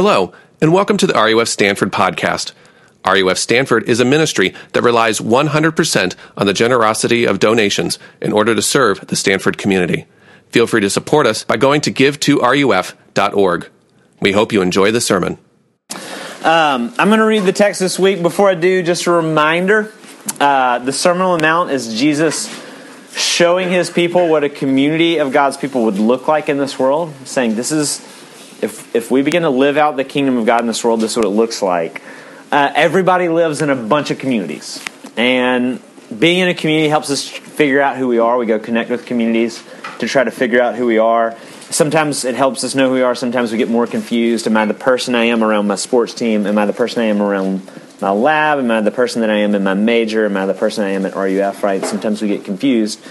Hello, and welcome to the RUF Stanford podcast. RUF Stanford is a ministry that relies 100% on the generosity of donations in order to serve the Stanford community. Feel free to support us by going to give2ruf.org. We hope you enjoy the sermon. Um, I'm going to read the text this week. Before I do, just a reminder uh, the Sermon on the Mount is Jesus showing his people what a community of God's people would look like in this world, saying, This is, if, if we begin to live out the kingdom of God in this world, this is what it looks like. Uh, everybody lives in a bunch of communities. And being in a community helps us figure out who we are. We go connect with communities to try to figure out who we are. Sometimes it helps us know who we are. Sometimes we get more confused. Am I the person I am around my sports team? Am I the person I am around my lab? Am I the person that I am in my major? Am I the person I am at RUF? Right? Sometimes we get confused.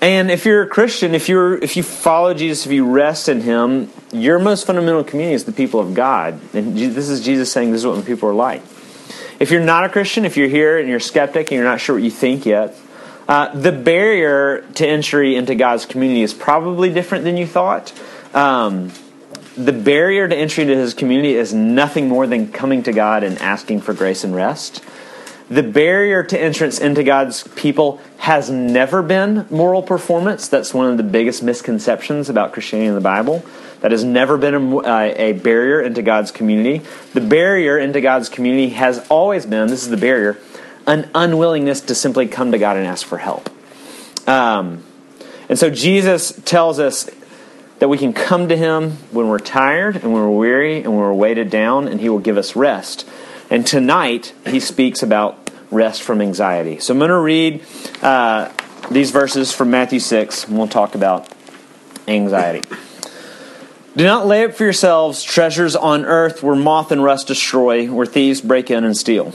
And if you're a Christian, if you're if you follow Jesus, if you rest in Him, your most fundamental community is the people of God. And this is Jesus saying, "This is what people are like." If you're not a Christian, if you're here and you're skeptic and you're not sure what you think yet, uh, the barrier to entry into God's community is probably different than you thought. Um, the barrier to entry to His community is nothing more than coming to God and asking for grace and rest. The barrier to entrance into God's people has never been moral performance. That's one of the biggest misconceptions about Christianity in the Bible. That has never been a, uh, a, barrier into God's community. The barrier into God's community has always been this is the barrier an unwillingness to simply come to God and ask for help. Um, and so Jesus tells us that we can come to Him when we're tired and when we're weary and when we're weighted down, and He will give us rest. And tonight, he speaks about rest from anxiety. So I'm going to read uh, these verses from Matthew 6, and we'll talk about anxiety. Do not lay up for yourselves treasures on earth where moth and rust destroy, where thieves break in and steal.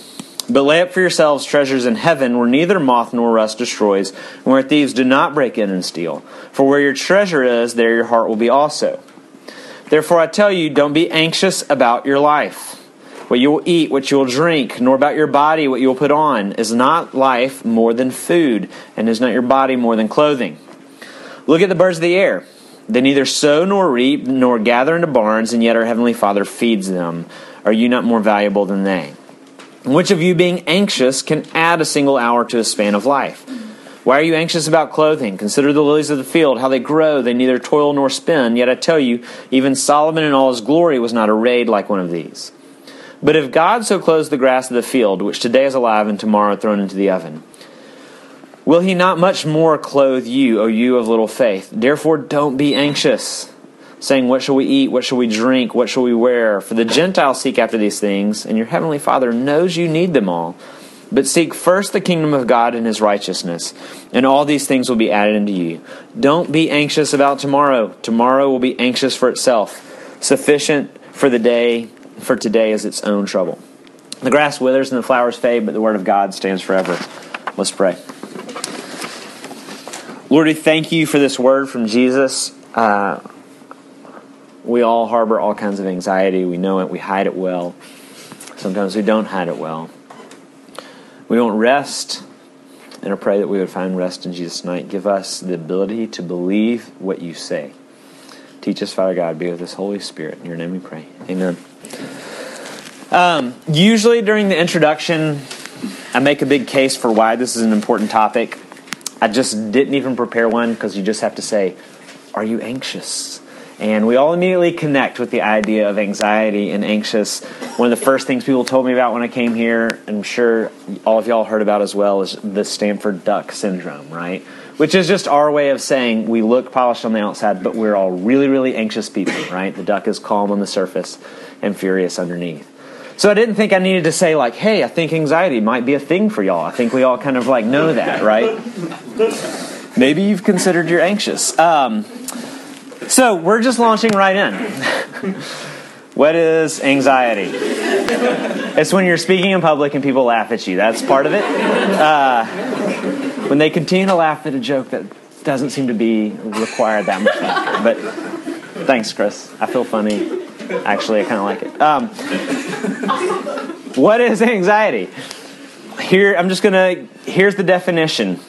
But lay up for yourselves treasures in heaven where neither moth nor rust destroys, and where thieves do not break in and steal. For where your treasure is, there your heart will be also. Therefore I tell you, don't be anxious about your life what you will eat, what you will drink, nor about your body, what you will put on. Is not life more than food, and is not your body more than clothing? Look at the birds of the air. They neither sow nor reap nor gather into barns, and yet our heavenly Father feeds them. Are you not more valuable than they? Which of you, being anxious, can add a single hour to a span of life? Why are you anxious about clothing? Consider the lilies of the field, how they grow. They neither toil nor spin. Yet I tell you, even Solomon in all his glory was not arrayed like one of these. But if God so clothes the grass of the field, which today is alive and tomorrow thrown into the oven, will he not much more clothe you, O you of little faith? Therefore, don't be anxious, saying, What shall we eat? What shall we drink? What shall we wear? For the Gentiles seek after these things, and your heavenly Father knows you need them all. But seek first the kingdom of God and his righteousness, and all these things will be added unto you. Don't be anxious about tomorrow. Tomorrow will be anxious for itself. Sufficient for the day for today is its own trouble. The grass withers and the flowers fade, but the word of God stands forever. Let's pray. Lord, we thank you for this word from Jesus. Uh, we all harbor all kinds of anxiety. We know it. We hide it well. Sometimes we don't hide it well. We don't rest. And I pray that we would find rest in Jesus' night. Give us the ability to believe what you say. Teach us, Father God. Be with us, Holy Spirit. In your name we pray. Amen. Um, usually during the introduction, I make a big case for why this is an important topic. I just didn't even prepare one because you just have to say, Are you anxious? And we all immediately connect with the idea of anxiety and anxious. One of the first things people told me about when I came here, I'm sure all of y'all heard about as well, is the Stanford Duck Syndrome, right? Which is just our way of saying we look polished on the outside, but we're all really, really anxious people, right? The duck is calm on the surface and furious underneath. So I didn't think I needed to say like, "Hey, I think anxiety might be a thing for y'all." I think we all kind of like know that, right? Maybe you've considered you're anxious. Um, so we're just launching right in. what is anxiety? It's when you're speaking in public and people laugh at you. That's part of it. Uh, when they continue to laugh at a joke that doesn't seem to be required that much laughter. But thanks, Chris. I feel funny. Actually, I kind of like it. Um, what is anxiety? Here, I'm just gonna. Here's the definition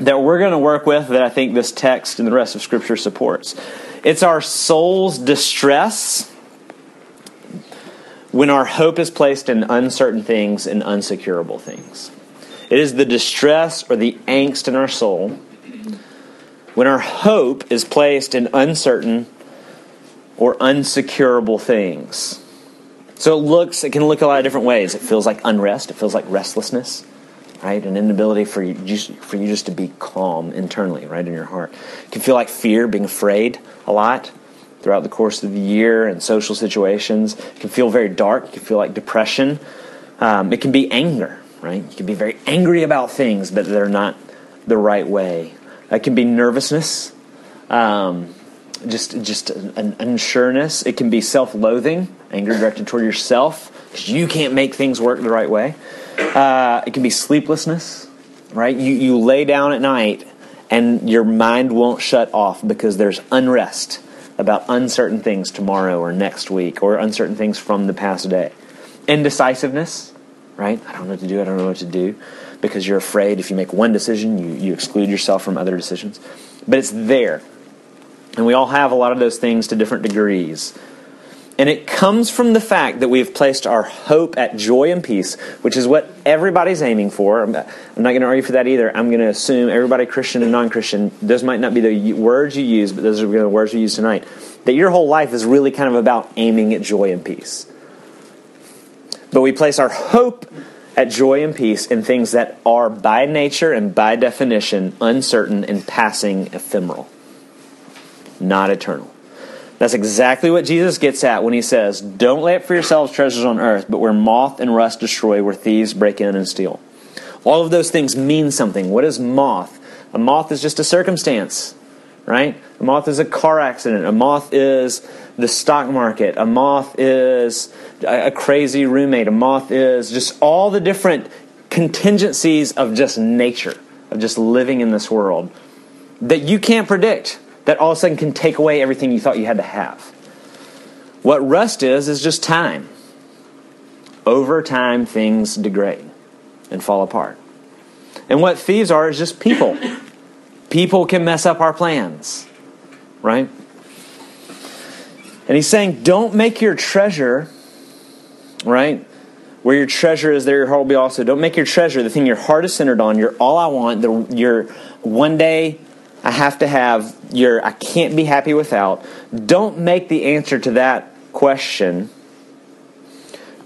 that we're going to work with that I think this text and the rest of Scripture supports. It's our soul's distress when our hope is placed in uncertain things and unsecurable things. It is the distress or the angst in our soul when our hope is placed in uncertain or unsecurable things. So it looks, it can look a lot of different ways. It feels like unrest. It feels like restlessness, right? An inability for you just, for you just to be calm internally, right in your heart. It can feel like fear, being afraid a lot throughout the course of the year and social situations. It can feel very dark. It can feel like depression. Um, it can be anger, right? You can be very angry about things, but they're not the right way. It can be nervousness. Um, just just an unsureness. It can be self-loathing, anger directed toward yourself because you can't make things work the right way. Uh, it can be sleeplessness, right? You you lay down at night and your mind won't shut off because there's unrest about uncertain things tomorrow or next week or uncertain things from the past day. Indecisiveness, right? I don't know what to do. I don't know what to do because you're afraid if you make one decision, you, you exclude yourself from other decisions. But it's there. And we all have a lot of those things to different degrees. And it comes from the fact that we have placed our hope at joy and peace, which is what everybody's aiming for. I'm not, going to argue for that either. I'm going to assume everybody, Christian and non Christian, those might not be the words you use, but those are the words we use tonight. That your whole life is really kind of about aiming at joy and peace. But we place our hope at joy and peace in things that are by nature and by definition uncertain and passing ephemeral not eternal. That's exactly what Jesus gets at when he says, Don't lay up for yourselves treasures on earth, but where moth and rust destroy, where thieves break in and steal. All of those things mean something. What is moth? A moth is just a circumstance, right? A moth is a car accident. A moth is the stock market. A moth is a crazy roommate. A moth is just all the different contingencies of just nature, of just living in this world that you can't predict that all of a sudden can take away everything you thought you had to have. What rust is, is just time. Over time, things degrade and fall apart. And what thieves are is just people. people can mess up our plans, right? And he's saying, don't make your treasure, right? Where your treasure is, there your heart will be also. Don't make your treasure the thing your heart is centered on, your all I want, the, your one day I have to have your I can't be happy without. Don't make the answer to that question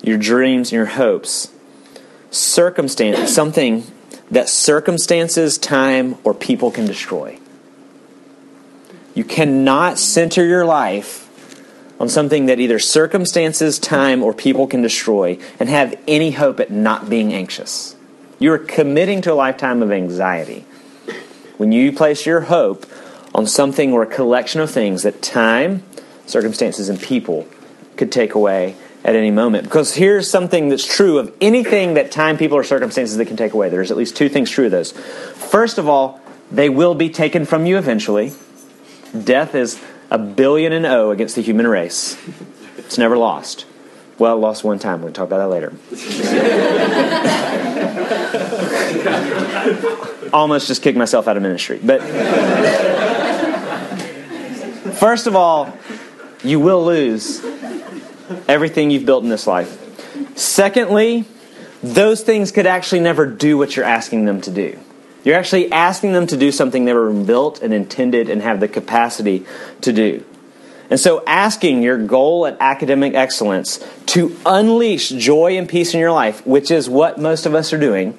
your dreams and your hopes circumstance something that circumstances, time, or people can destroy. You cannot center your life on something that either circumstances, time, or people can destroy and have any hope at not being anxious. You're committing to a lifetime of anxiety when you place your hope on something or a collection of things that time, circumstances, and people could take away at any moment. Because here's something that's true of anything that time, people, or circumstances that can take away. There's at least two things true of those. First of all, they will be taken from you eventually. Death is a billion and O against the human race. It's never lost. Well, lost one time. We'll talk about that later. Almost just kicked myself out of ministry. But first of all, you will lose everything you've built in this life. Secondly, those things could actually never do what you're asking them to do. You're actually asking them to do something they were built and intended and have the capacity to do. And so, asking your goal at academic excellence to unleash joy and peace in your life, which is what most of us are doing,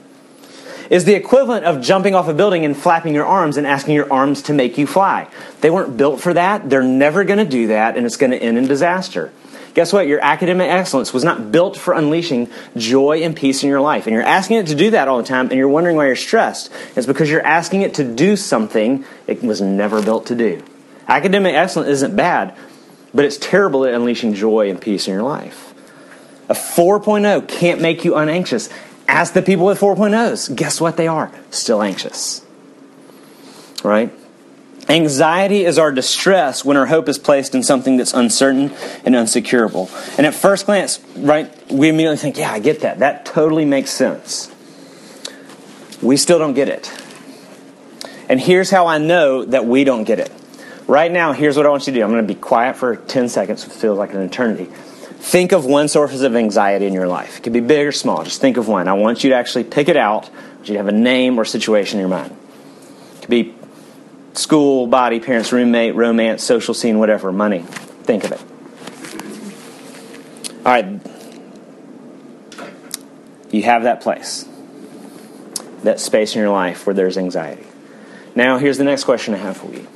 is the equivalent of jumping off a building and flapping your arms and asking your arms to make you fly. They weren't built for that. They're never going to do that, and it's going to end in disaster. Guess what? Your academic excellence was not built for unleashing joy and peace in your life. And you're asking it to do that all the time, and you're wondering why you're stressed. It's because you're asking it to do something it was never built to do. Academic excellence isn't bad, but it's terrible at unleashing joy and peace in your life. A 4.0 can't make you unanxious. Ask the people with 4.0s. Guess what they are? Still anxious. Right? Anxiety is our distress when our hope is placed in something that's uncertain and unsecurable. And at first glance, right, we immediately think, yeah, I get that. That totally makes sense. We still don't get it. And here's how I know that we don't get it. Right now, here's what I want you to do. I'm going to be quiet for 10 seconds, it feels like an eternity. think of one source of anxiety in your life. It could be big or small. Just think of one. I want you to actually pick it out. You to have a name or situation in your mind. It could be school, body, parents, roommate, romance, social scene, whatever, money. Think of it. All right. You have that place, that space in your life where there's anxiety. Now, here's the next question I have for you.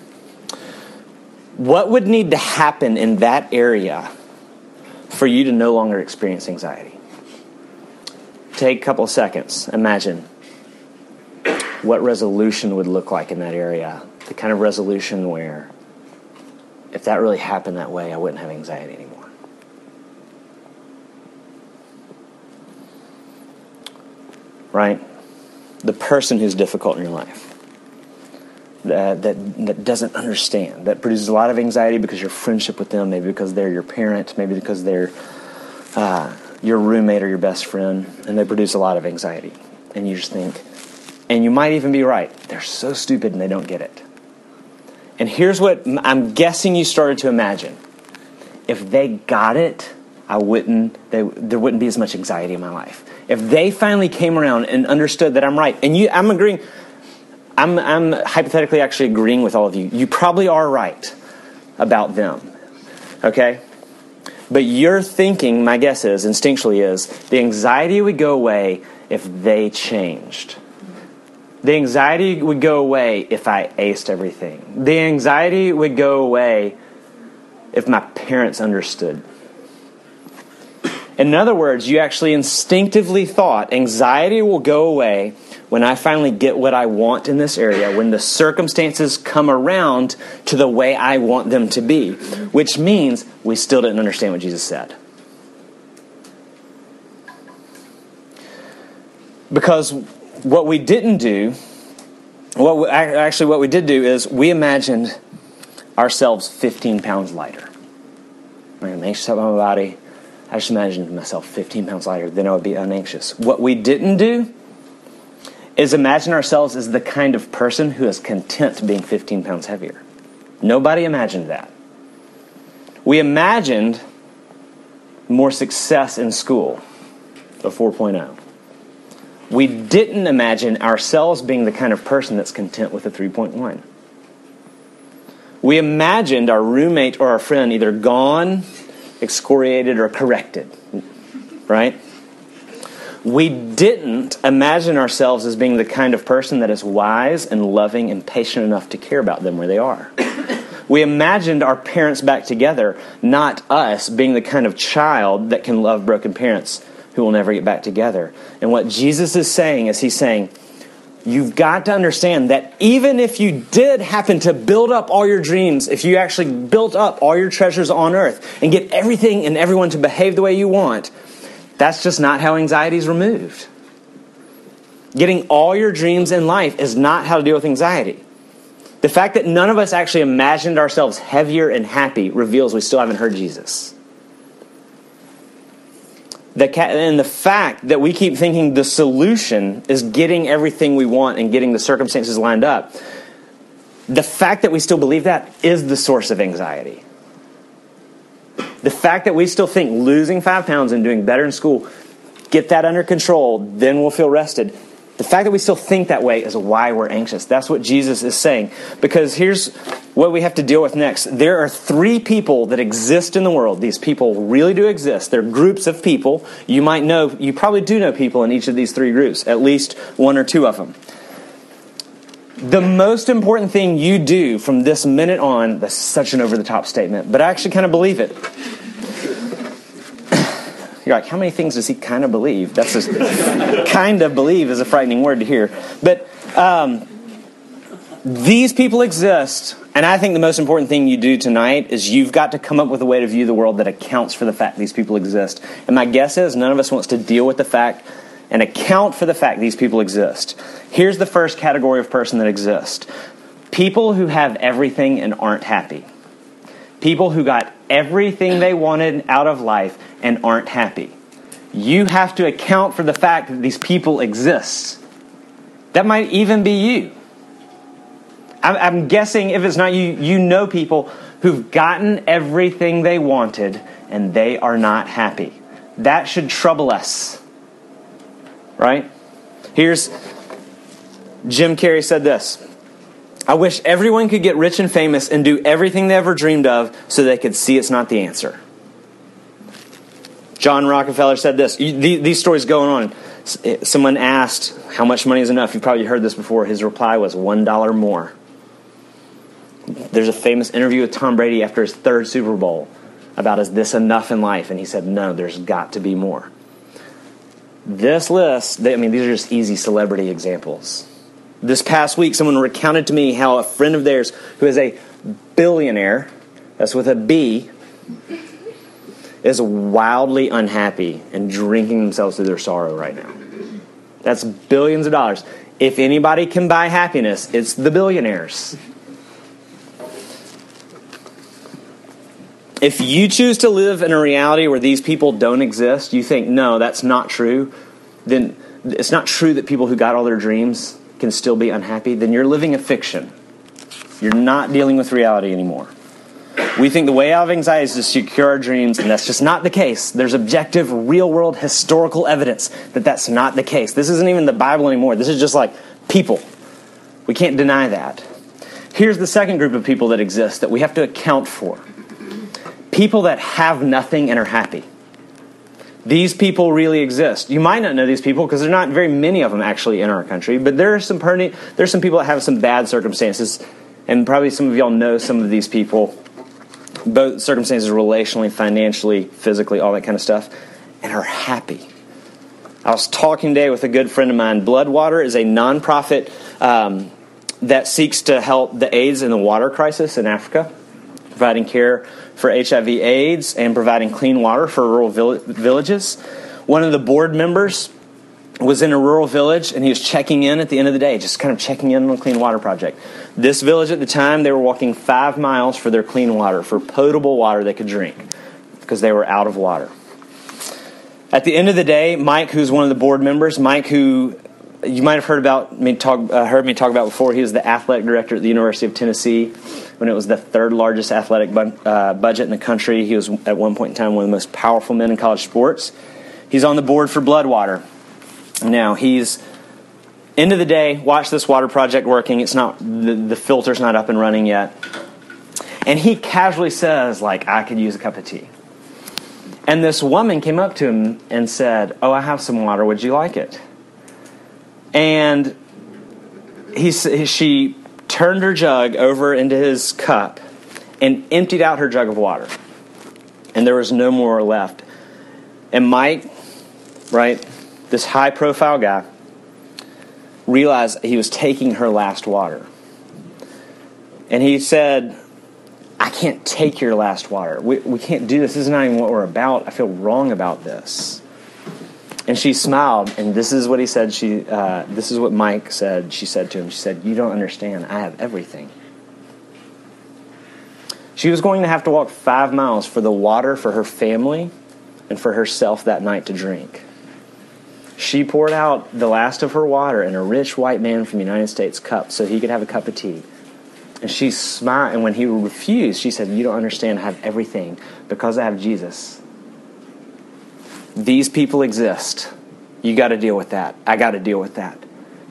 What would need to happen in that area for you to no longer experience anxiety? Take a couple seconds. Imagine what resolution would look like in that area. The kind of resolution where, if that really happened that way, I wouldn't have anxiety anymore. Right? The person who's difficult in your life that, that, that doesn't understand, that produces a lot of anxiety because your friendship with them, maybe because they're your parent, maybe because they're uh, your roommate or your best friend, and they produce a lot of anxiety. And you just think, and you might even be right, they're so stupid and they don't get it. And here's what I'm guessing you started to imagine. If they got it, I wouldn't, they, there wouldn't be as much anxiety in my life. If they finally came around and understood that I'm right, and you, I'm agreeing, I'm, I'm hypothetically actually agreeing with all of you. You probably are right about them. Okay? But your thinking, my guess is, instinctually is, the anxiety would go away if they changed. The anxiety would go away if I aced everything. The anxiety would go away if my parents understood. In other words, you actually instinctively thought anxiety will go away when I finally get what I want in this area, when the circumstances come around to the way I want them to be, which means we still didn't understand what Jesus said. Because what we didn't do, what we, actually what we did do is we imagined ourselves 15 pounds lighter. I'm anxious about my body. I just imagined myself 15 pounds lighter, then I would be unanxious. What we didn't do is imagine ourselves as the kind of person who is content being 15 pounds heavier. Nobody imagined that. We imagined more success in school, a 4.0. We didn't imagine ourselves being the kind of person that's content with a 3.1. We imagined our roommate or our friend either gone, excoriated, or corrected, right? we didn't imagine ourselves as being the kind of person that is wise and loving and patient enough to care about them where they are. We imagined our parents back together, not us being the kind of child that can love broken parents who will never get back together. And what Jesus is saying is, He's saying, You've got to understand that even if you did happen to build up all your dreams, if you actually built up all your treasures on earth and get everything and everyone to behave the way you want, that's just not how anxiety is removed. Getting all your dreams in life is not how to deal with anxiety. The fact that none of us actually imagined ourselves heavier and happy reveals we still haven't heard Jesus. The and the fact that we keep thinking the solution is getting everything we want and getting the circumstances lined up, the fact that we still believe that is the source of anxiety. The fact that we still think losing five pounds and doing better in school, get that under control, then we'll feel rested. The fact that we still think that way is why we're anxious. That's what Jesus is saying. Because here's what we have to deal with next. There are three people that exist in the world. These people really do exist. They're groups of people. You might know, you probably do know people in each of these three groups, at least one or two of them. The most important thing you do from this minute on, that's such an over the top statement, but I actually kind of believe it. You're like, how many things does he kind of believe? That's just kind of believe is a frightening word to hear. But um, these people exist, and I think the most important thing you do tonight is you've got to come up with a way to view the world that accounts for the fact these people exist. And my guess is none of us wants to deal with the fact and account for the fact these people exist. Here's the first category of person that exists people who have everything and aren't happy. People who got everything they wanted out of life and aren't happy. You have to account for the fact that these people exist. That might even be you. I'm, guessing if it's not you, you know people who've gotten everything they wanted and they are not happy. That should trouble us. Right? Here's Jim Carrey said this I wish everyone could get rich and famous and do everything they ever dreamed of so they could see it's not the answer. John Rockefeller said this. These stories going on. Eh, someone asked, How much money is enough? You've probably heard this before. His reply was $1 more. There's a famous interview with Tom Brady after his third Super Bowl about is this enough in life? And he said, No, there's got to be more. This list, I mean, these are just easy celebrity examples. This past week, someone recounted to me how a friend of theirs who is a billionaire, that's with a B, is wildly unhappy and drinking themselves to their sorrow right now. That's billions of dollars. If anybody can buy happiness, it's the billionaires. If you choose to live in a reality where these people don't exist, you think, no, that's not true, then it's not true that people who got all their dreams can still be unhappy, then you're living a fiction. You're not dealing with reality anymore. We think the way out of anxiety is to secure our dreams, and that's just not the case. There's objective, real world, historical evidence that that's not the case. This isn't even the Bible anymore. This is just like people. We can't deny that. Here's the second group of people that exist that we have to account for people that have nothing and are happy. These people really exist. You might not know these people because there are not very many of them actually in our country, but there are some pretty, there's some people that have some bad circumstances, and probably some of y'all know some of these people, both circumstances relationally, financially, physically, all that kind of stuff, and are happy. I was talking today with a good friend of mine. Bloodwater is a nonprofit um, that seeks to help the AIDS and the water crisis in Africa, providing care for HIV AIDS and providing clean water for rural villages. One of the board members was in a rural village and he was checking in at the end of the day, just kind of checking in on the clean water project. This village at the time, they were walking five miles for their clean water, for potable water they could drink, because they were out of water. At the end of the day, Mike, who's one of the board members, Mike, who you might have heard about me talk, uh, heard me talk about before. He was the athletic director at the University of Tennessee when it was the third largest athletic uh, budget in the country. He was at one point in time one of the most powerful men in college sports. He's on the board for Bloodwater. Now he's end of the day. Watch this water project working. It's not the, the filter's not up and running yet, and he casually says like, "I could use a cup of tea." And this woman came up to him and said, "Oh, I have some water. Would you like it?" And he, she turned her jug over into his cup and emptied out her jug of water. And there was no more left. And Mike, right, this high profile guy, realized he was taking her last water. And he said, I can't take your last water. We, we can't do this. This is not even what we're about. I feel wrong about this. And she smiled, and this is what he said. She, uh, this is what Mike said. She said to him, She said, You don't understand. I have everything. She was going to have to walk five miles for the water for her family and for herself that night to drink. She poured out the last of her water in a rich white man from the United States cup so he could have a cup of tea. And she smiled, and when he refused, she said, You don't understand. I have everything because I have Jesus. These people exist. You got to deal with that. I got to deal with that.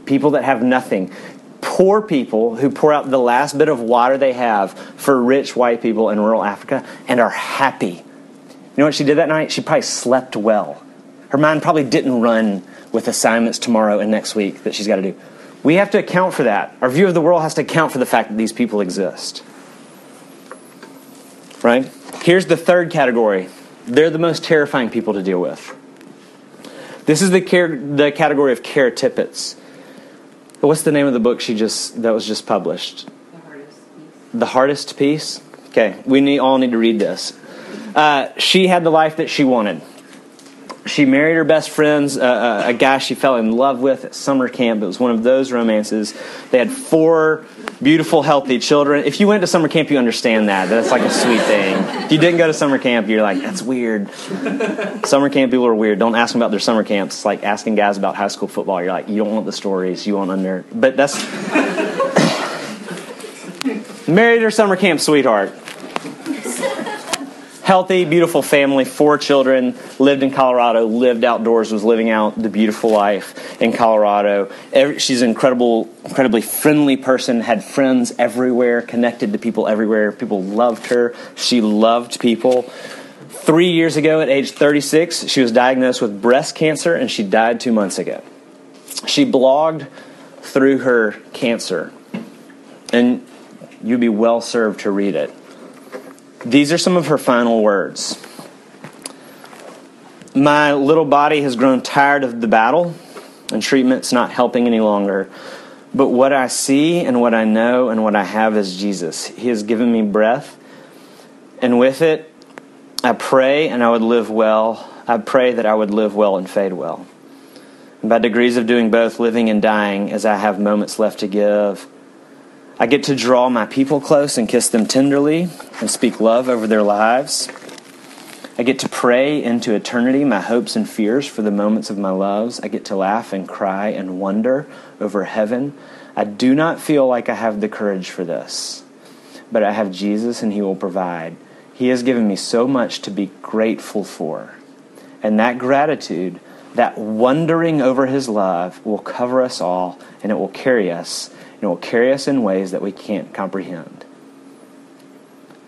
People that have nothing. Poor people who pour out the last bit of water they have for rich white people in rural Africa and are happy. You know what she did that night? She probably slept well. Her mind probably didn't run with assignments tomorrow and next week that she's got to do. We have to account for that. Our view of the world has to account for the fact that these people exist. Right? Here's the third category they're the most terrifying people to deal with. This is the, care, the category of Kara Tippetts. What's the name of the book she just that was just published? The hardest peace. The hardest peace. Okay, we need, all need to read this. Uh, she had the life that she wanted she married her best friend's uh, uh, a guy she fell in love with at summer camp. It was one of those romances. They had four beautiful, healthy children. If you went to summer camp, you understand that. That's like a sweet thing. If you didn't go to summer camp, you're like, that's weird. summer camp people are weird. Don't ask them about their summer camps. It's like asking guys about high school football. You're like, you don't want the stories. You want under. But that's married her summer camp sweetheart healthy, beautiful family, four children, lived in Colorado, lived outdoors, was living out the beautiful life in Colorado. Every, she's an incredible, incredibly friendly person, had friends everywhere, connected to people everywhere. People loved her. She loved people. Three years ago, at age 36, she was diagnosed with breast cancer and she died two months ago. She blogged through her cancer, and you'd be well served to read it. These are some of her final words My little body has grown tired of the battle, and treatment's not helping any longer. But what I see and what I know and what I have is Jesus. He has given me breath, and with it, I pray and I would live well. I pray that I would live well and fade well. And by degrees of doing both, living and dying, as I have moments left to give, I get to draw my people close and kiss them tenderly and speak love over their lives. I get to pray into eternity my hopes and fears for the moments of my loves. I get to laugh and cry and wonder over heaven. I do not feel like I have the courage for this, but I have Jesus and He will provide. He has given me so much to be grateful for. And that gratitude, that wondering over His love, will cover us all and it will carry us and it will carry us in ways that we can't comprehend.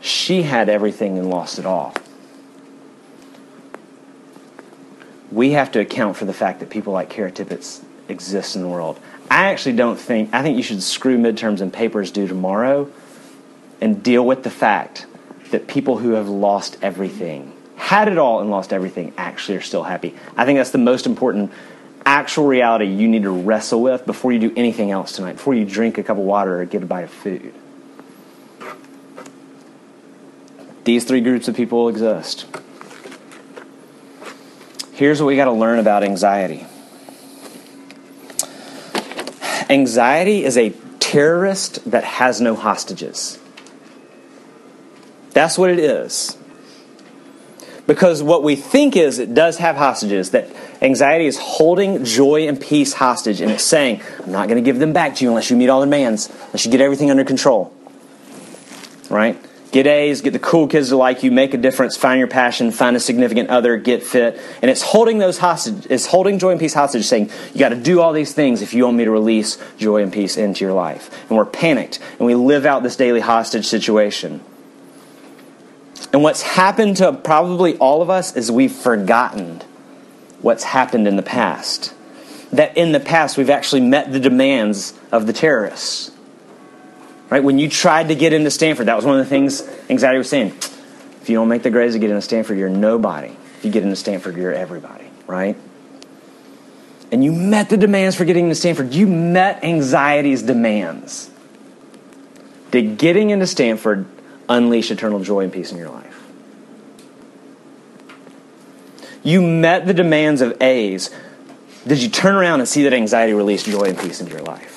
She had everything and lost it all. We have to account for the fact that people like Kara Tippett exist in the world. I actually don't think, I think you should screw midterms and papers due tomorrow and deal with the fact that people who have lost everything, had it all and lost everything, actually are still happy. I think that's the most important actual reality you need to wrestle with before you do anything else tonight, before you drink a cup of water or get a bite of food. These three groups of people exist. Here's what we got to learn about anxiety anxiety is a terrorist that has no hostages. That's what it is. Because what we think is it does have hostages, that anxiety is holding joy and peace hostage, and it's saying, I'm not going to give them back to you unless you meet all the demands, unless you get everything under control. Right? Get A's, get the cool kids to like you, make a difference, find your passion, find a significant other, get fit. And it's holding those hostage, it's holding joy and peace hostage, saying, you got to do all these things if you want me to release joy and peace into your life. And we're panicked, and we live out this daily hostage situation. And what's happened to probably all of us is we've forgotten what's happened in the past. That in the past we've actually met the demands of the terrorists. Right? When you tried to get into Stanford, that was one of the things anxiety was saying. If you don't make the grades to get into Stanford, you're nobody. If you get into Stanford, you're everybody, right? And you met the demands for getting into Stanford. You met anxiety's demands. Did getting into Stanford unleash eternal joy and peace in your life. You met the demands of A's. Did you turn around and see that anxiety released joy and peace into your life?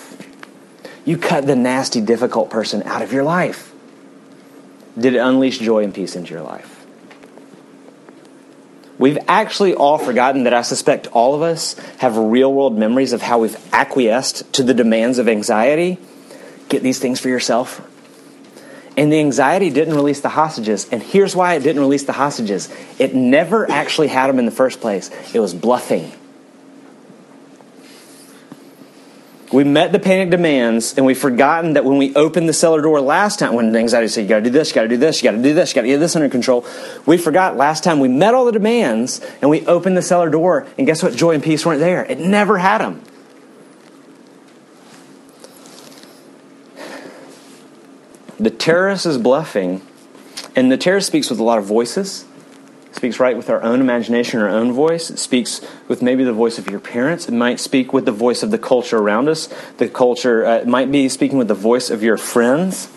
You cut the nasty, difficult person out of your life. Did it unleash joy and peace into your life? We've actually all forgotten that I suspect all of us have real world memories of how we've acquiesced to the demands of anxiety. Get these things for yourself. And the anxiety didn't release the hostages. And here's why it didn't release the hostages it never actually had them in the first place, it was bluffing. We met the panic demands, and we've forgotten that when we opened the cellar door last time, when anxiety said, You gotta do this, you gotta do this, you gotta do this, you gotta get this under control, we forgot last time we met all the demands, and we opened the cellar door, and guess what? Joy and peace weren't there. It never had them. The terrorist is bluffing, and the terrorist speaks with a lot of voices. Speaks right with our own imagination, our own voice. It speaks with maybe the voice of your parents. It might speak with the voice of the culture around us. The culture uh, might be speaking with the voice of your friends.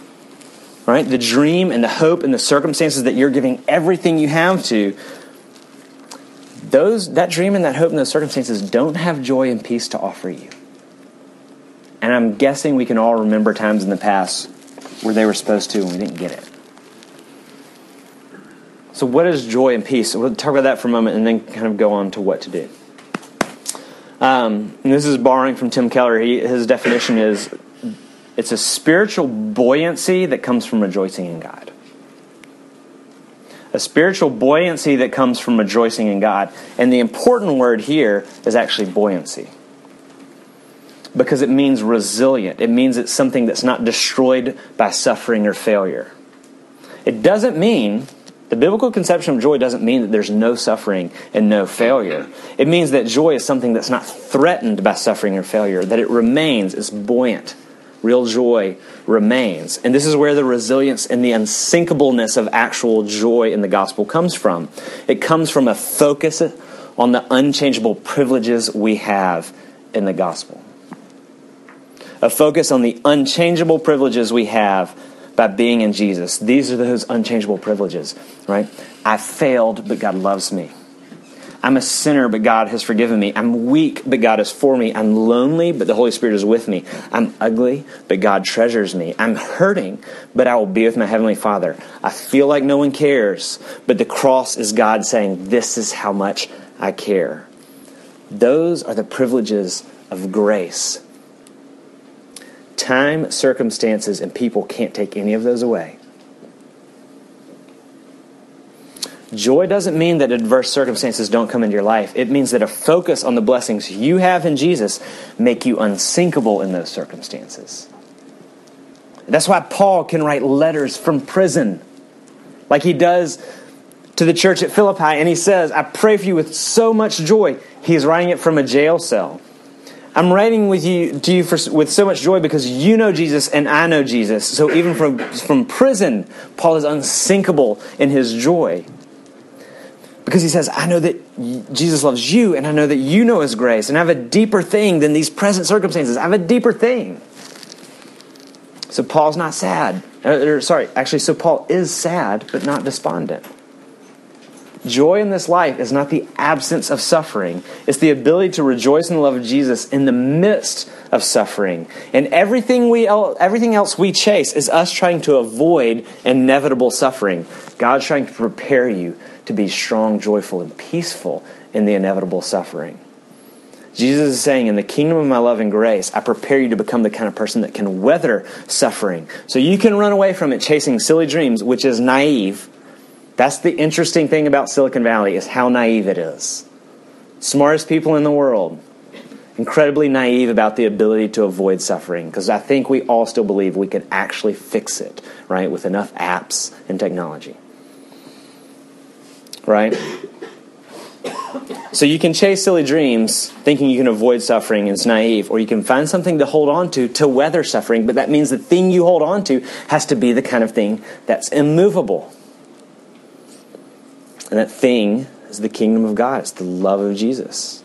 Right? The dream and the hope and the circumstances that you're giving everything you have to. Those that dream and that hope and those circumstances don't have joy and peace to offer you. And I'm guessing we can all remember times in the past where they were supposed to and we didn't get it. So, what is joy and peace? We'll talk about that for a moment and then kind of go on to what to do. Um, this is borrowing from Tim Keller. He, his definition is it's a spiritual buoyancy that comes from rejoicing in God. a spiritual buoyancy that comes from rejoicing in God. And the important word here is actually buoyancy. Because it means resilient. It means it's something that's not destroyed by suffering or failure. It doesn't mean, the biblical conception of joy doesn't mean that there's no suffering and no failure. It means that joy is something that's not threatened by suffering or failure, that it remains, is buoyant real joy remains. And this is where the resilience and the unsinkableness of actual joy in the gospel comes from. It comes from a focus on the unchangeable privileges we have in the gospel. A focus on the unchangeable privileges we have by being in Jesus. These are those unchangeable privileges, right? I failed, but God loves me. I'm a sinner, but God has forgiven me. I'm weak, but God is for me. I'm lonely, but the Holy Spirit is with me. I'm ugly, but God treasures me. I'm hurting, but I will be with my Heavenly Father. I feel like no one cares, but the cross is God saying, This is how much I care. Those are the privileges of grace. Time, circumstances, and people can't take any of those away. Joy doesn't mean that adverse circumstances don't come into your life. It means that a focus on the blessings you have in Jesus make you unsinkable in those circumstances. That's why Paul can write letters from prison, like he does to the church at Philippi, and he says, I pray for you with so much joy. He's writing it from a jail cell. I'm writing with you to you for, with so much joy because you know Jesus and I know Jesus. So even from, from prison, Paul is unsinkable in his joy. Because he says, I know that Jesus loves you, and I know that you know his grace, and I have a deeper thing than these present circumstances. I have a deeper thing. So Paul's not sad. Uh, or, sorry, actually, so Paul is sad, but not despondent. Joy in this life is not the absence of suffering, it's the ability to rejoice in the love of Jesus in the midst of suffering. And everything, we, everything else we chase is us trying to avoid inevitable suffering. God's trying to prepare you to be strong, joyful, and peaceful in the inevitable suffering. Jesus is saying, In the kingdom of my love and grace, I prepare you to become the kind of person that can weather suffering. So you can run away from it chasing silly dreams, which is naive. That's the interesting thing about Silicon Valley is how naive it is. Smartest people in the world, incredibly naive about the ability to avoid suffering because I think we all still believe we can actually fix it, right, with enough apps and technology right? So you can chase silly dreams thinking you can avoid suffering and it's naive, or you can find something to hold on to to weather suffering, but that means the thing you hold on to has to be the kind of thing that's immovable. And that thing is the kingdom of God, it's the love of Jesus.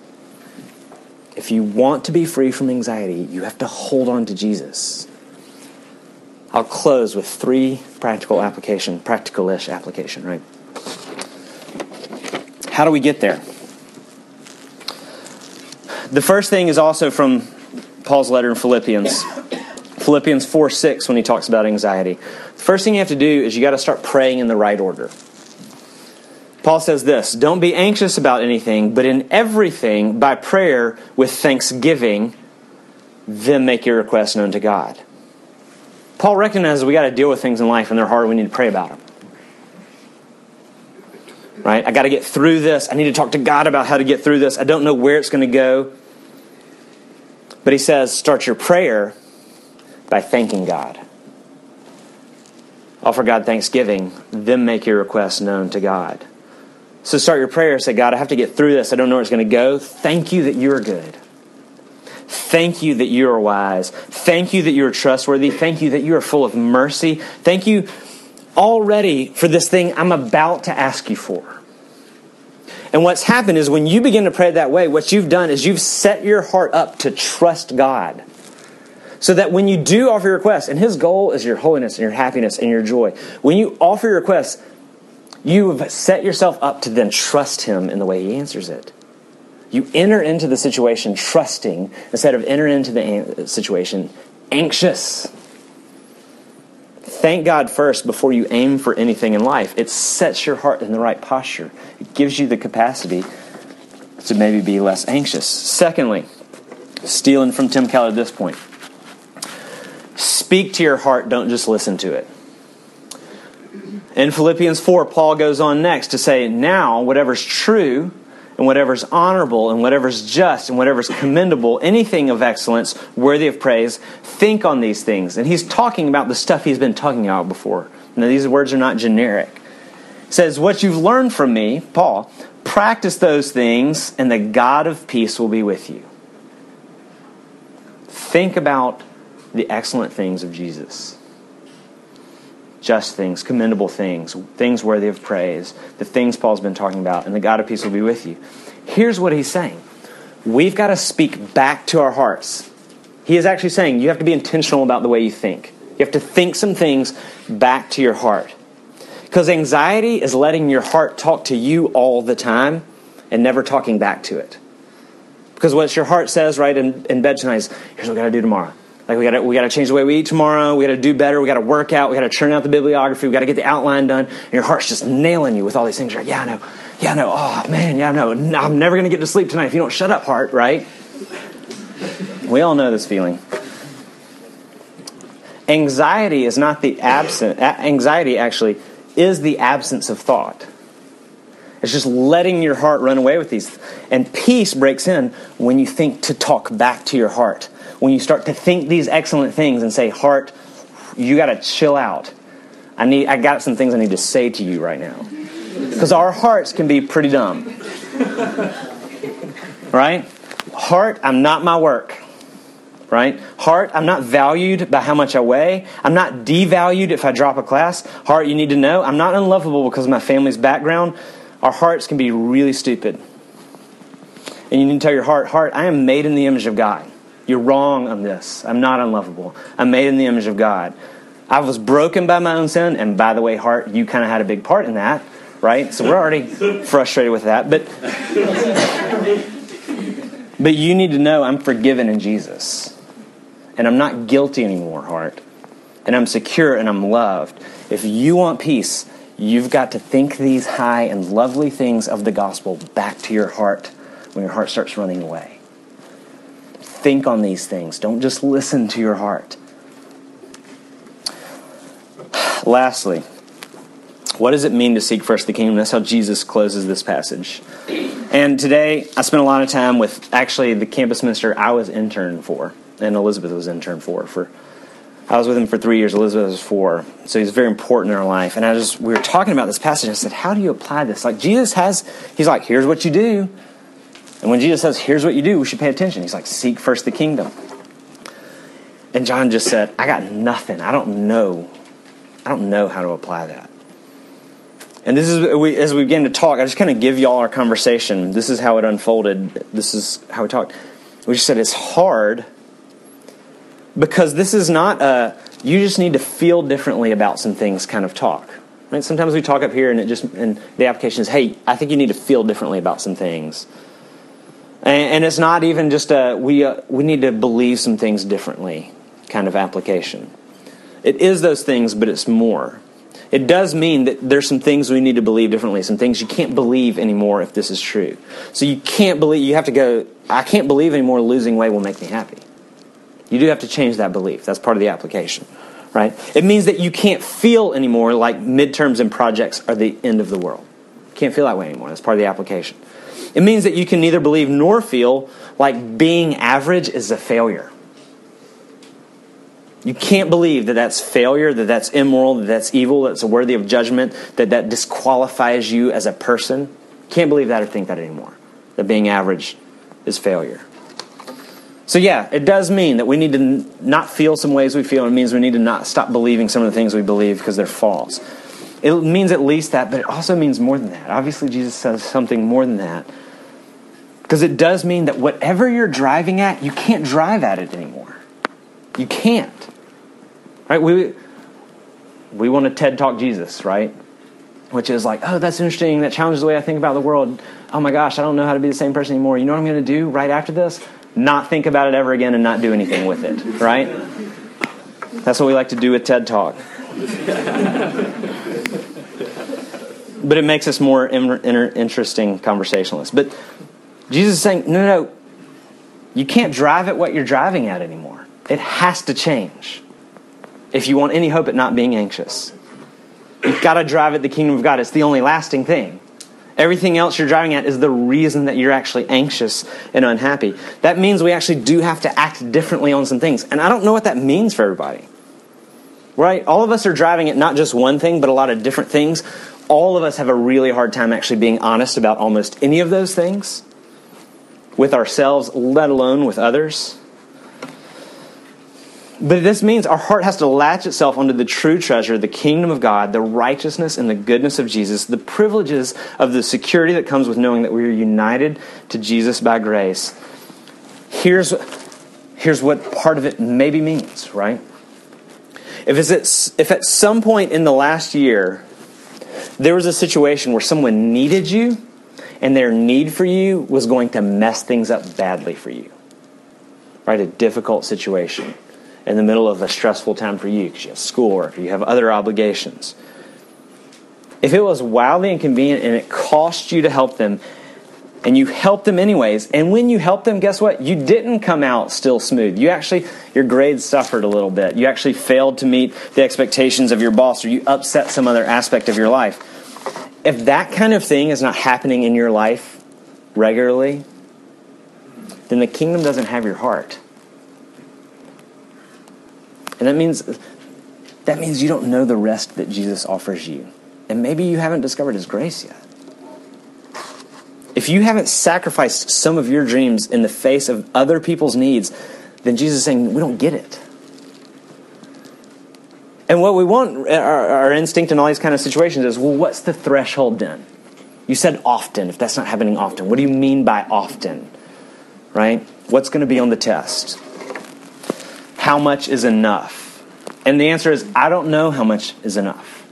If you want to be free from anxiety, you have to hold on to Jesus. I'll close with three practical application, practical-ish application, right? How do we get there? The first thing is also from Paul's letter in Philippians. Philippians 4 6, when he talks about anxiety. The first thing you have to do is you got to start praying in the right order. Paul says this Don't be anxious about anything, but in everything, by prayer with thanksgiving, then make your requests known to God. Paul recognizes we got to deal with things in life and they're hard, we need to pray about them right? I got to get through this. I need to talk to God about how to get through this. I don't know where it's going to go. But he says, start your prayer by thanking God. Offer God thanksgiving, then make your request known to God. So start your prayer. Say, God, I have to get through this. I don't know where it's going to go. Thank you that you're good. Thank you that you are wise. Thank you that you are trustworthy. Thank you that you are full of mercy. Thank you already for this thing I'm about to ask you for. And what's happened is when you begin to pray that way, what you've done is you've set your heart up to trust God. So that when you do offer your request, and His goal is your holiness and your happiness and your joy, when you offer your request, you have set yourself up to then trust Him in the way He answers it. You enter into the situation trusting instead of enter into the situation anxious thank God first before you aim for anything in life. It sets your heart in the right posture, it gives you the capacity to maybe be less anxious. Secondly, stealing from Tim Keller at this point speak to your heart, don't just listen to it. In Philippians 4, Paul goes on next to say, Now, whatever's true, and whatever's honorable, and whatever's just, and whatever's commendable, anything of excellence, worthy of praise, think on these things. And he's talking about the stuff he's been talking about before. Now, these words are not generic. Says, What you've learned from me, Paul, practice those things, and the God of peace will be with you. Think about the excellent things of Jesus just things, commendable things, things worthy of praise, the things Paul's been talking about, and the God of peace will be with you. Here's what he's saying we've got to speak back to our hearts. He is actually saying you have to be intentional about the way you think. You have to think some things back to your heart. Because anxiety is letting your heart talk to you all the time and never talking back to it. Because what your heart says right in, in bed tonight is here's what we got to do tomorrow. Like we gotta we got to change the way we eat tomorrow. We got to do better. We got to work out. We got to churn out the bibliography. We got to get the outline done. And your heart's just nailing you with all these things. You're like, yeah, I know. Yeah, I know. Oh man, yeah, I know. I'm never gonna get to sleep tonight if you don't shut up, heart. Right? We all know this feeling. Anxiety is not the absent. Anxiety actually is the absence of thought. It's just letting your heart run away with these. And peace breaks in when you think to talk back to your heart when you start to think these excellent things and say, Heart, you got to chill out. I, need, I got some things I need to say to you right now. Because our hearts can be pretty dumb. right? Heart, I'm not my work. Right? Heart, I'm not valued by how much I weigh. I'm not devalued if I drop a class. Heart, you need to know I'm not unlovable because of my family's background. Our hearts can be really stupid. And you need to tell your heart, heart, I am made in the image of God. You're wrong on this. I'm not unlovable. I'm made in the image of God. I was broken by my own sin, and by the way, heart, you kind of had a big part in that, right? So we're already frustrated with that. But but you need to know I'm forgiven in Jesus. And I'm not guilty anymore, heart. And I'm secure and I'm loved. If you want peace, you've got to think these high and lovely things of the gospel back to your heart when your heart starts running away think on these things. Don't just listen to your heart. Lastly, what does it mean to seek first the kingdom? That's how Jesus closes this passage. And today, I spent a lot of time with actually the campus minister I was intern for, and Elizabeth was intern for. For I was with him for three years. Elizabeth was four, so he's very important in our life. And I just we were talking about this passage. I said, "How do you apply this?" Like Jesus has, he's like, "Here's what you do." And when Jesus says, here's what you do, we should pay attention. He's like, seek first the kingdom. And John just said, I got nothing. I don't know. I don't know how to apply that. And this is, we, as we begin to talk, I just kind of give y'all our conversation. This is how it unfolded. This is how we talked. We just said it's hard because this is not a, you just need to feel differently about some things kind of talk. Right? Sometimes we talk up here and it just, and the application is, hey, I think you need to feel differently about some things. And, it's not even just a we uh, we need to believe some things differently kind of application. It is those things, but it's more. It does mean that there's some things we need to believe differently, some things you can't believe anymore if this is true. So you can't believe, you have to go, I can't believe anymore losing weight will make me happy. You do have to change that belief. That's part of the application, right? It means that you can't feel anymore like midterms and projects are the end of the world. You can't feel that way anymore. That's part of the application. It means that you can neither believe nor feel like being average is a failure. You can't believe that that's failure, that that's immoral, that that's evil, that's worthy of judgment, that that disqualifies you as a person. Can't believe that or think that anymore. That being average is failure. So, yeah, it does mean that we need to not feel some ways we feel. It means we need to not stop believing some of the things we believe because they're false. It means at least that, but it also means more than that. Obviously, Jesus says something more than that. Because it does mean that whatever you're driving at, you can't drive at it anymore. You can't. Right? We, we want to TED Talk Jesus, right? Which is like, oh, that's interesting. That challenges the way I think about the world. Oh my gosh, I don't know how to be the same person anymore. You know what I'm going to do right after this? Not think about it ever again and not do anything with it, right? That's what we like to do with TED Talk. but it makes us more interesting conversationalists. But Jesus is saying, no, no, you can't drive at what you're driving at anymore. It has to change if you want any hope at not being anxious. You've got to drive at the kingdom of God. It's the only lasting thing. Everything else you're driving at is the reason that you're actually anxious and unhappy. That means we actually do have to act differently on some things. And I don't know what that means for everybody. Right? All of us are driving at not just one thing, but a lot of different things. All of us have a really hard time actually being honest about almost any of those things with ourselves, let alone with others. But this means our heart has to latch itself onto the true treasure, the kingdom of God, the righteousness and the goodness of Jesus, the privileges of the security that comes with knowing that we are united to Jesus by grace. Here's, here's what part of it maybe means, right? If, if at some point in the last year there was a situation where someone needed you and their need for you was going to mess things up badly for you, right? A difficult situation in the middle of a stressful time for you because you have schoolwork or you have other obligations. If it was wildly inconvenient and it cost you to help them, and you helped them anyways, and when you helped them, guess what? You didn't come out still smooth. You actually, your grades suffered a little bit. You actually failed to meet the expectations of your boss, or you upset some other aspect of your life. If that kind of thing is not happening in your life regularly, then the kingdom doesn't have your heart. And that means that means you don't know the rest that Jesus offers you. And maybe you haven't discovered his grace yet. If you haven't sacrificed some of your dreams in the face of other people's needs, then Jesus is saying, we don't get it. And what we want, uh, our, our instinct in all these kind of situations is, well, what's the threshold then? You said often. If that's not happening often, what do you mean by often? Right? What's going to be on the test? how much is enough? And the answer is, I don't know how much is enough.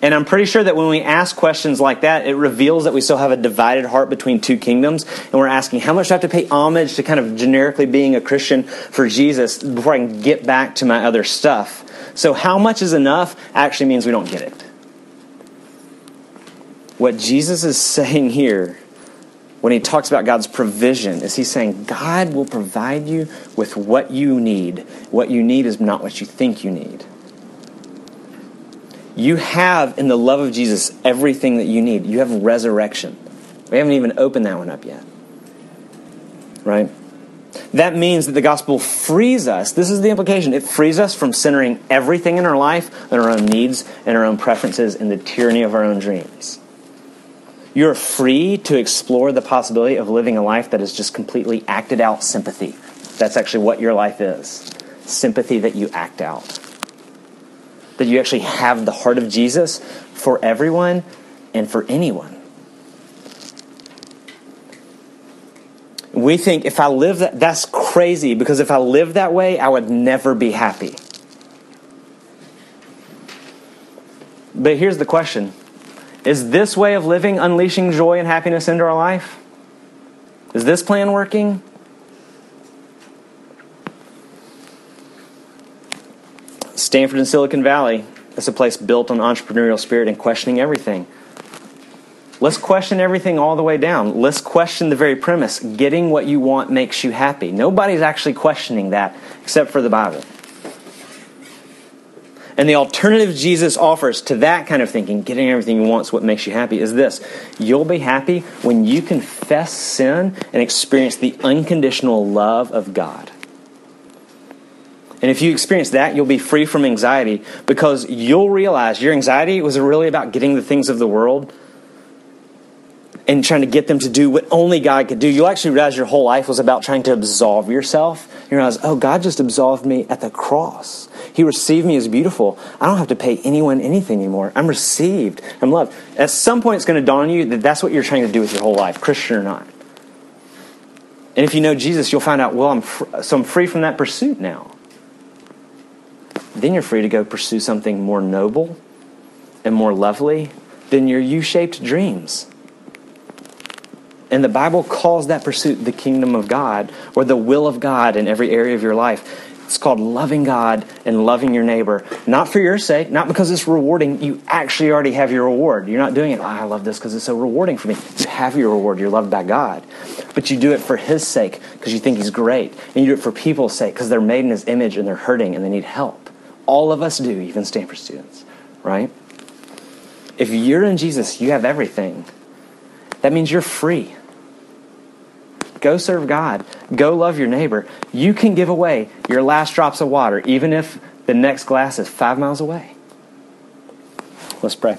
And I'm pretty sure that when we ask questions like that, it reveals that we still have a divided heart between two kingdoms. And we're asking, how much do I have to pay homage to kind of generically being a Christian for Jesus before I can get back to my other stuff? So, how much is enough actually means we don't get it. What Jesus is saying here when he talks about God's provision is he saying God will provide you with what you need. What you need is not what you think you need. You have in the love of Jesus everything that you need. You have resurrection. We haven't even opened that one up yet. Right? That means that the gospel frees us. This is the implication. It frees us from centering everything in our life on our own needs and our own preferences and the tyranny of our own dreams. You're free to explore the possibility of living a life that is just completely acted out sympathy. That's actually what your life is sympathy that you act out. That you actually have the heart of Jesus for everyone and for anyone. We think if I live that, that's crazy because if I live that way, I would never be happy. But here's the question is this way of living unleashing joy and happiness into our life? Is this plan working? Stanford and Silicon Valley is a place built on entrepreneurial spirit and questioning everything. Let's question everything all the way down. Let's question the very premise getting what you want makes you happy. Nobody's actually questioning that except for the Bible. And the alternative Jesus offers to that kind of thinking, getting everything you want is what makes you happy, is this. You'll be happy when you confess sin and experience the unconditional love of God. And if you experience that, you'll be free from anxiety because you'll realize your anxiety was really about getting the things of the world and trying to get them to do what only God could do. You'll actually realize your whole life was about trying to absolve yourself. You realize, oh, God just absolved me at the cross. He received me as beautiful. I don't have to pay anyone anything anymore. I'm received. I'm loved. At some point, it's going to dawn on you that that's what you're trying to do with your whole life, Christian or not. And if you know Jesus, you'll find out, well, I'm fr- so I'm free from that pursuit now. Then you're free to go pursue something more noble and more lovely than your U shaped dreams. And the Bible calls that pursuit the kingdom of God or the will of God in every area of your life. It's called loving God and loving your neighbor. Not for your sake, not because it's rewarding. You actually already have your reward. You're not doing it, oh, I love this because it's so rewarding for me. You have your reward. You're loved by God. But you do it for His sake because you think He's great. And you do it for people's sake because they're made in His image and they're hurting and they need help. All of us do, even Stanford students, right? If you're in Jesus, you have everything. That means you're free. Go serve God. Go love your neighbor. You can give away your last drops of water, even if the next glass is five miles away. Let's pray.